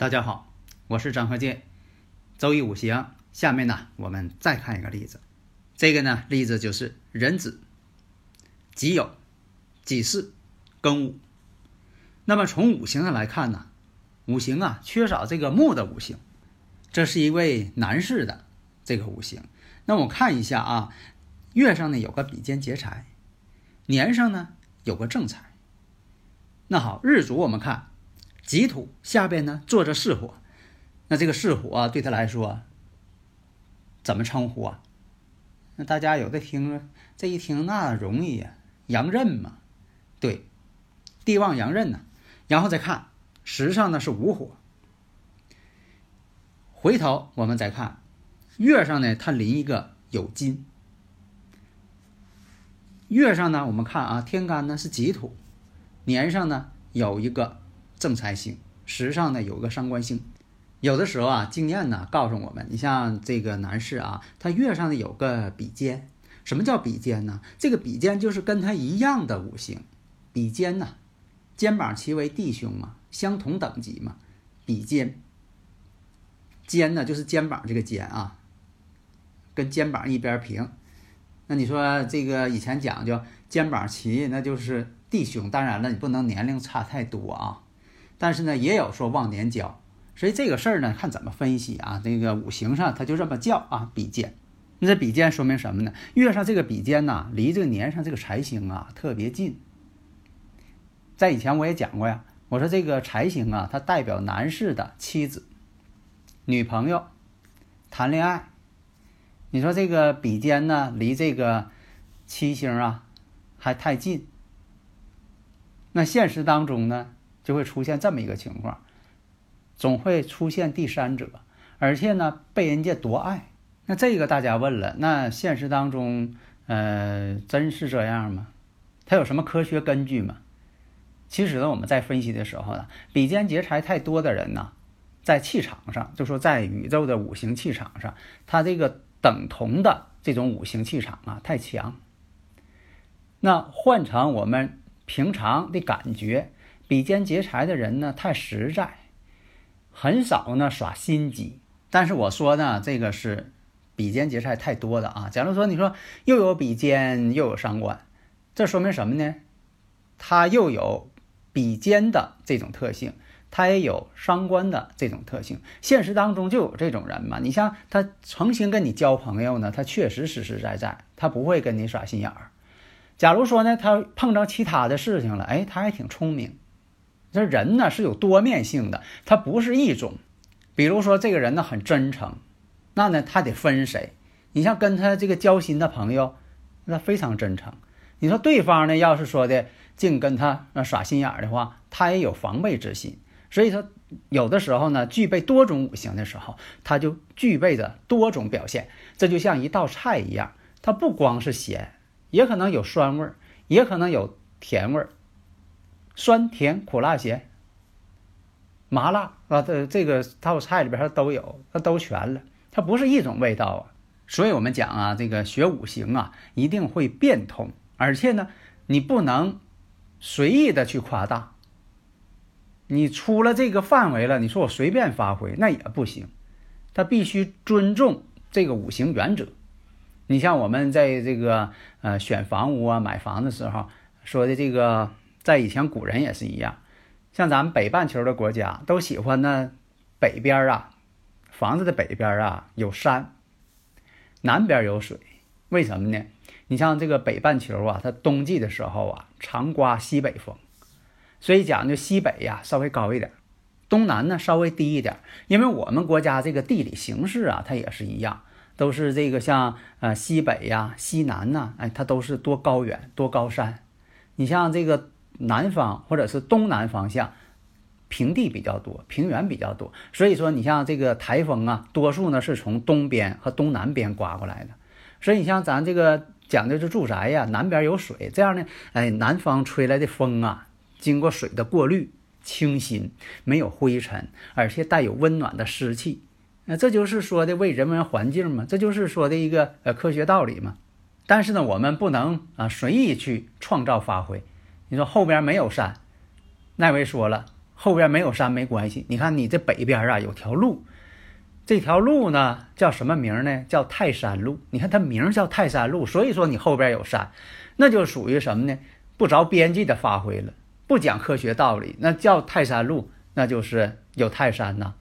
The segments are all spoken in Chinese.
大家好，我是张鹤剑。周易五行，下面呢，我们再看一个例子。这个呢，例子就是壬子、己酉、己巳、庚午。那么从五行上来看呢，五行啊缺少这个木的五行，这是一位男士的这个五行。那我看一下啊，月上呢有个比肩劫财，年上呢有个正财。那好，日主我们看。己土下边呢坐着巳火，那这个巳火啊对他来说怎么称呼啊？那大家有的听这一听那容易呀，阳刃嘛，对，地旺阳刃呢。然后再看时上呢是午火，回头我们再看月上呢它临一个酉金，月上呢我们看啊天干呢是己土，年上呢有一个。正财星，时上呢有个伤官星，有的时候啊，经验呢告诉我们，你像这个男士啊，他月上呢有个比肩，什么叫比肩呢？这个比肩就是跟他一样的五行，比肩呢，肩膀齐为弟兄嘛，相同等级嘛，比肩，肩呢就是肩膀这个肩啊，跟肩膀一边平，那你说这个以前讲究肩膀齐，那就是弟兄，当然了，你不能年龄差太多啊。但是呢，也有说忘年交，所以这个事儿呢，看怎么分析啊。这个五行上它就这么叫啊，比肩。那这比肩说明什么呢？月上这个比肩呐，离这个年上这个财星啊特别近。在以前我也讲过呀，我说这个财星啊，它代表男士的妻子、女朋友谈恋爱。你说这个比肩呢，离这个七星啊还太近。那现实当中呢？就会出现这么一个情况，总会出现第三者，而且呢被人家夺爱。那这个大家问了，那现实当中，呃，真是这样吗？它有什么科学根据吗？其实呢，我们在分析的时候呢，比肩劫财太多的人呢，在气场上，就说在宇宙的五行气场上，他这个等同的这种五行气场啊太强。那换成我们平常的感觉。比肩劫财的人呢，太实在，很少呢耍心机。但是我说呢，这个是比肩劫财太多的啊。假如说你说又有比肩又有伤官，这说明什么呢？他又有比肩的这种特性，他也有伤官的这种特性。现实当中就有这种人嘛。你像他诚心跟你交朋友呢，他确实实实在在，他不会跟你耍心眼儿。假如说呢，他碰着其他的事情了，哎，他还挺聪明。这人呢是有多面性的，他不是一种。比如说这个人呢很真诚，那呢他得分谁。你像跟他这个交心的朋友，那非常真诚。你说对方呢要是说的净跟他那耍心眼的话，他也有防备之心。所以说有的时候呢，具备多种五行的时候，他就具备着多种表现。这就像一道菜一样，它不光是咸，也可能有酸味儿，也可能有甜味儿。酸甜苦辣咸，麻辣啊，这这个套菜里边它都有，它都全了，它不是一种味道啊。所以我们讲啊，这个学五行啊，一定会变通，而且呢，你不能随意的去夸大。你出了这个范围了，你说我随便发挥那也不行，它必须尊重这个五行原则。你像我们在这个呃选房屋啊、买房的时候说的这个。在以前，古人也是一样，像咱们北半球的国家都喜欢呢，北边啊，房子的北边啊有山，南边有水，为什么呢？你像这个北半球啊，它冬季的时候啊，常刮西北风，所以讲究西北呀稍微高一点，东南呢稍微低一点，因为我们国家这个地理形势啊，它也是一样，都是这个像呃西北呀、西南呐，哎，它都是多高原、多高山。你像这个南方或者是东南方向，平地比较多，平原比较多，所以说你像这个台风啊，多数呢是从东边和东南边刮过来的。所以你像咱这个讲的是住宅呀，南边有水，这样呢，哎，南方吹来的风啊，经过水的过滤。清新，没有灰尘，而且带有温暖的湿气，那这就是说的为人文环境嘛，这就是说的一个呃科学道理嘛。但是呢，我们不能啊随意去创造发挥。你说后边没有山，那位说了，后边没有山没关系。你看你这北边啊有条路，这条路呢叫什么名呢？叫泰山路。你看它名叫泰山路，所以说你后边有山，那就属于什么呢？不着边际的发挥了。不讲科学道理，那叫泰山路，那就是有泰山呐。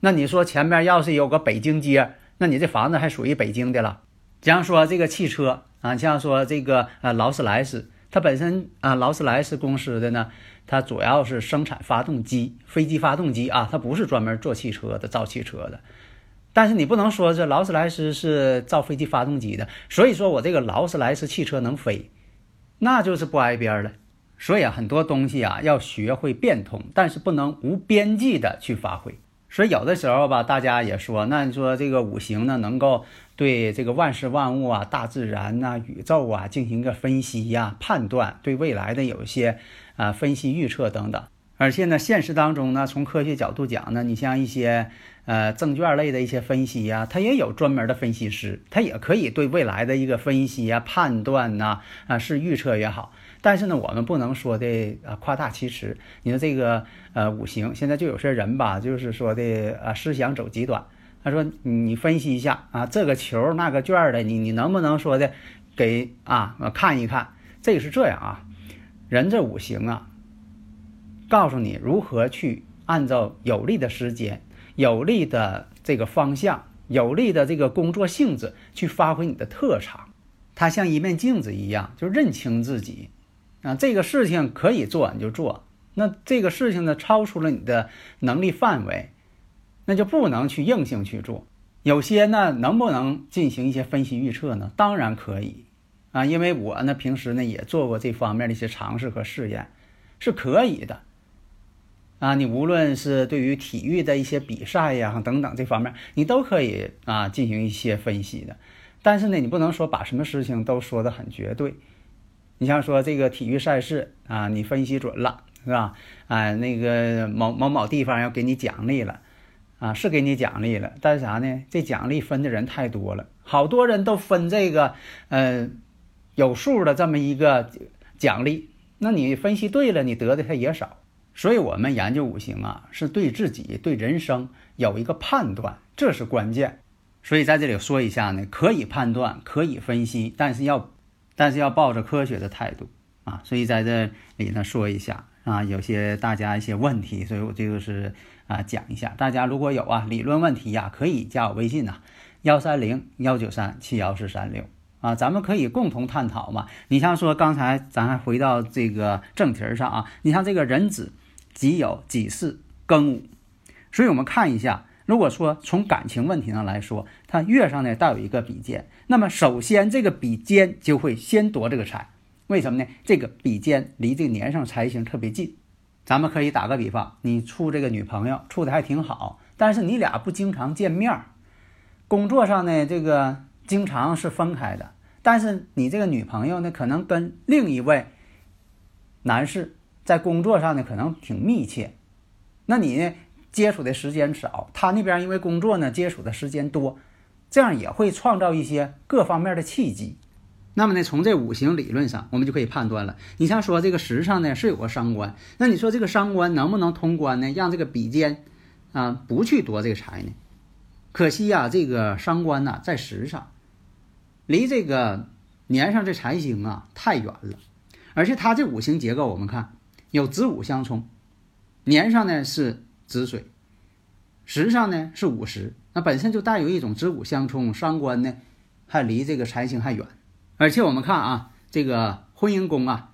那你说前面要是有个北京街，那你这房子还属于北京的了。像说这个汽车啊，像说这个呃劳斯莱斯，它本身啊劳斯莱斯公司的呢，它主要是生产发动机、飞机发动机啊，它不是专门做汽车的、造汽车的。但是你不能说这劳斯莱斯是造飞机发动机的，所以说我这个劳斯莱斯汽车能飞，那就是不挨边了。所以啊，很多东西啊要学会变通，但是不能无边际的去发挥。所以有的时候吧，大家也说，那你说这个五行呢，能够对这个万事万物啊、大自然呐、宇宙啊进行一个分析呀、判断，对未来的有一些啊分析预测等等。而且呢，现实当中呢，从科学角度讲呢，你像一些呃证券类的一些分析呀，它也有专门的分析师，他也可以对未来的一个分析呀、判断呐啊是预测也好。但是呢，我们不能说的啊夸大其词。你说这个呃五行，现在就有些人吧，就是说的啊思想走极端。他说你分析一下啊这个球那个卷的，你你能不能说的给啊看一看？这个是这样啊，人这五行啊，告诉你如何去按照有利的时间、有利的这个方向、有利的这个工作性质去发挥你的特长。它像一面镜子一样，就认清自己。啊，这个事情可以做你就做，那这个事情呢超出了你的能力范围，那就不能去硬性去做。有些呢能不能进行一些分析预测呢？当然可以，啊，因为我呢平时呢也做过这方面的一些尝试和试验，是可以的。啊，你无论是对于体育的一些比赛呀等等这方面，你都可以啊进行一些分析的。但是呢，你不能说把什么事情都说得很绝对。你像说这个体育赛事啊，你分析准了是吧？啊，那个某某某地方要给你奖励了，啊，是给你奖励了，但是啥呢？这奖励分的人太多了，好多人都分这个，呃，有数的这么一个奖励，那你分析对了，你得的他也少。所以我们研究五行啊，是对自己对人生有一个判断，这是关键。所以在这里说一下呢，可以判断，可以分析，但是要。但是要抱着科学的态度啊，所以在这里呢说一下啊，有些大家一些问题，所以我这个是啊讲一下。大家如果有啊理论问题呀，可以加我微信呐，幺三零幺九三七幺四三六啊，咱们可以共同探讨嘛。你像说刚才咱还回到这个正题上啊，你像这个壬子、己酉、己巳、庚午，所以我们看一下。如果说从感情问题上来说，它月上呢带有一个比肩，那么首先这个比肩就会先夺这个财，为什么呢？这个比肩离这个年上财星特别近。咱们可以打个比方，你处这个女朋友处的还挺好，但是你俩不经常见面，工作上呢这个经常是分开的，但是你这个女朋友呢可能跟另一位男士在工作上呢可能挺密切，那你呢？接触的时间少，他那边因为工作呢，接触的时间多，这样也会创造一些各方面的契机。那么呢，从这五行理论上，我们就可以判断了。你像说这个时上呢是有个伤官，那你说这个伤官能不能通关呢？让这个比肩啊不去夺这个财呢？可惜呀，这个伤官呢在时上，离这个年上这财星啊太远了，而且它这五行结构我们看有子午相冲，年上呢是。子水，时上呢是午时，那本身就带有一种子午相冲，伤官呢还离这个财星还远，而且我们看啊，这个婚姻宫啊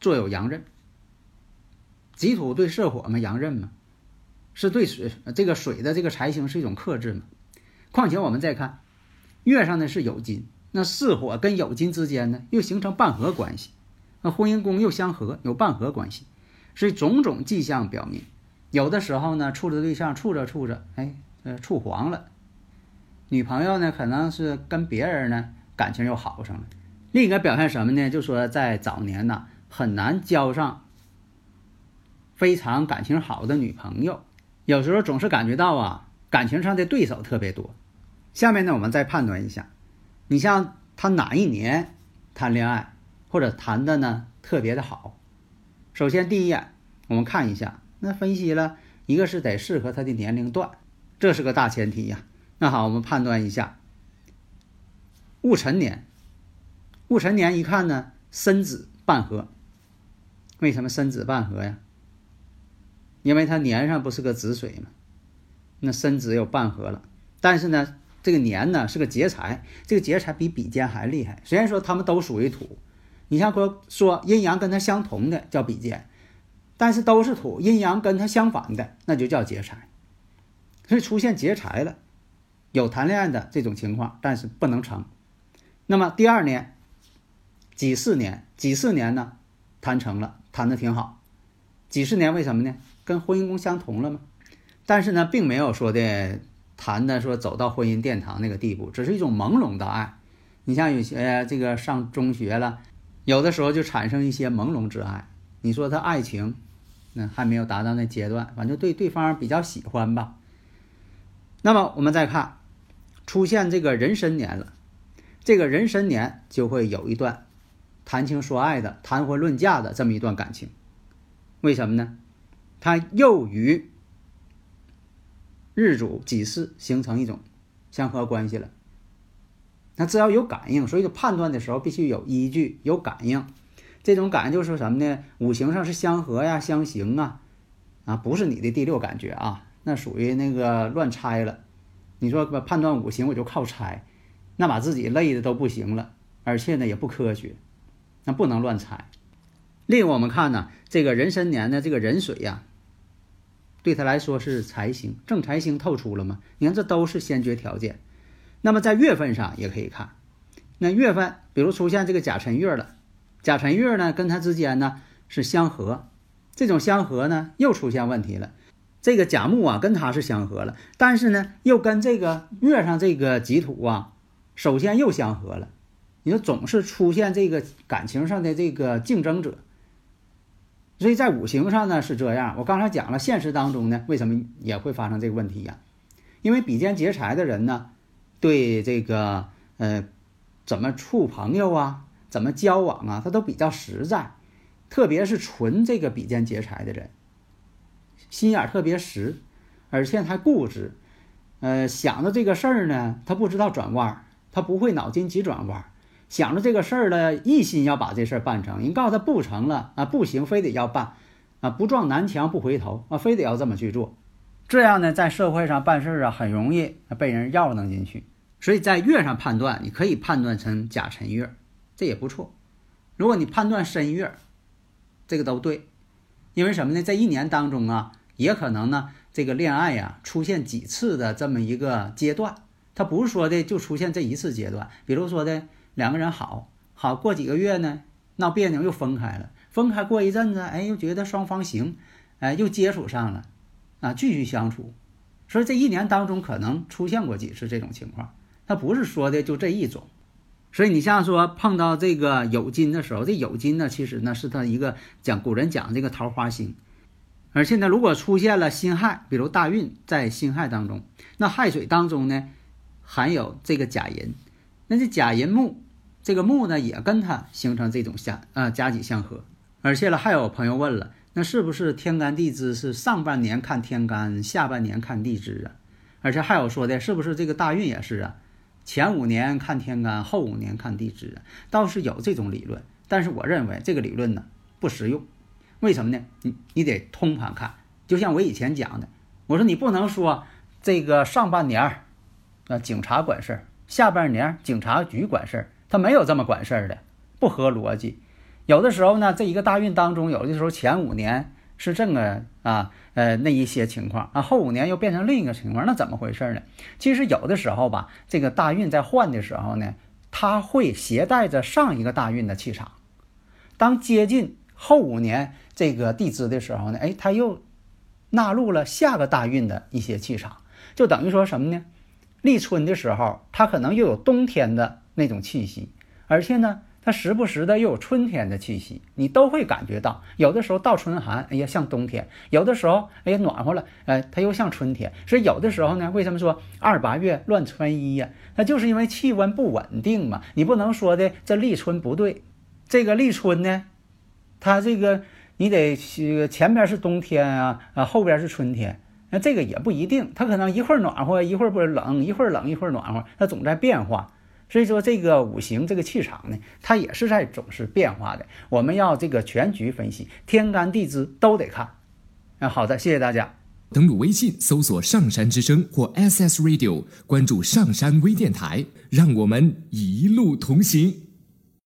坐有阳刃，己土对射火嘛，阳刃嘛，是对水这个水的这个财星是一种克制嘛。况且我们再看月上呢是酉金，那巳火跟酉金之间呢又形成半合关系，那婚姻宫又相合，有半合关系，所以种种迹象表明，有的时候呢处的对象处着处着，哎，呃，处黄了。女朋友呢可能是跟别人呢感情又好上了。另一个表现什么呢？就说在早年呢很难交上非常感情好的女朋友，有时候总是感觉到啊感情上的对手特别多。下面呢我们再判断一下，你像他哪一年谈恋爱或者谈的呢特别的好。首先第一眼我们看一下，那分析了一个是得适合他的年龄段，这是个大前提呀。那好，我们判断一下戊辰年。戊辰年一看呢，申子半合。为什么申子半合呀？因为他年上不是个子水吗，那申子有半合了。但是呢，这个年呢是个劫财，这个劫财比比肩还厉害。虽然说他们都属于土，你像说说阴阳跟它相同的叫比肩，但是都是土，阴阳跟它相反的那就叫劫财。所以出现劫财了。有谈恋爱的这种情况，但是不能成。那么第二年，几四年，几四年呢，谈成了，谈的挺好。几十年为什么呢？跟婚姻宫相同了吗？但是呢，并没有说的谈的说走到婚姻殿堂那个地步，只是一种朦胧的爱。你像有些这个上中学了，有的时候就产生一些朦胧之爱。你说他爱情，那还没有达到那阶段，反正对对方比较喜欢吧。那么我们再看。出现这个壬申年了，这个壬申年就会有一段谈情说爱的、谈婚论嫁的这么一段感情。为什么呢？它又与日主己巳形成一种相合关系了。那只要有感应，所以就判断的时候必须有依据、有感应。这种感应就是什么呢？五行上是相合呀、相刑啊，啊，不是你的第六感觉啊，那属于那个乱猜了。你说判断五行我就靠猜，那把自己累的都不行了，而且呢也不科学，那不能乱猜。另我们看呢，这个壬申年的这个壬水呀，对他来说是财星，正财星透出了吗？你看这都是先决条件。那么在月份上也可以看，那月份比如出现这个甲辰月了，甲辰月呢跟它之间呢是相合，这种相合呢又出现问题了。这个甲木啊，跟它是相合了，但是呢，又跟这个月上这个己土啊，首先又相合了。你说总是出现这个感情上的这个竞争者，所以在五行上呢是这样。我刚才讲了，现实当中呢，为什么也会发生这个问题呀？因为比肩劫财的人呢，对这个呃怎么处朋友啊，怎么交往啊，他都比较实在，特别是纯这个比肩劫财的人。心眼特别实，而且还固执，呃，想着这个事儿呢，他不知道转弯，他不会脑筋急转弯，想着这个事儿呢，一心要把这事儿办成。你告诉他不成了啊，不行，非得要办啊，不撞南墙不回头啊，非得要这么去做。这样呢，在社会上办事啊，很容易被人绕弄进去。所以在月上判断，你可以判断成甲辰月，这也不错。如果你判断申月，这个都对，因为什么呢？这一年当中啊。也可能呢，这个恋爱呀出现几次的这么一个阶段，它不是说的就出现这一次阶段。比如说的两个人好好过几个月呢，闹别扭又分开了，分开过一阵子，哎又觉得双方行，哎又接触上了，啊继续相处。所以这一年当中可能出现过几次这种情况，它不是说的就这一种。所以你像说碰到这个酉金的时候，这酉金呢其实呢是他一个讲古人讲这个桃花星。而且呢，如果出现了辛亥，比如大运在辛亥当中，那亥水当中呢，含有这个甲寅，那这甲寅木，这个木呢也跟它形成这种相啊甲己相合。而且呢，还有朋友问了，那是不是天干地支是上半年看天干，下半年看地支啊？而且还有说的是不是这个大运也是啊？前五年看天干，后五年看地支？倒是有这种理论，但是我认为这个理论呢不实用。为什么呢？你你得通盘看，就像我以前讲的，我说你不能说这个上半年儿啊警察管事儿，下半年警察局管事儿，他没有这么管事儿的，不合逻辑。有的时候呢，这一个大运当中，有的时候前五年是这个啊，呃，那一些情况啊，后五年又变成另一个情况，那怎么回事呢？其实有的时候吧，这个大运在换的时候呢，它会携带着上一个大运的气场。当接近后五年这个地支的时候呢，哎，它又纳入了下个大运的一些气场，就等于说什么呢？立春的时候，它可能又有冬天的那种气息，而且呢。它时不时的又有春天的气息，你都会感觉到。有的时候到春寒，哎呀像冬天；有的时候，哎呀暖和了，哎它又像春天。所以有的时候呢，为什么说二八月乱穿衣呀？那就是因为气温不稳定嘛。你不能说的这立春不对，这个立春呢，它这个你得前边是冬天啊，啊后边是春天，那这个也不一定，它可能一会儿暖和，一会儿不冷，一会儿冷，一会儿暖和，它总在变化。所以说，这个五行这个气场呢，它也是在总是变化的。我们要这个全局分析，天干地支都得看。啊，好的，谢谢大家。登录微信搜索“上山之声”或 SS Radio，关注上山微电台，让我们一路同行。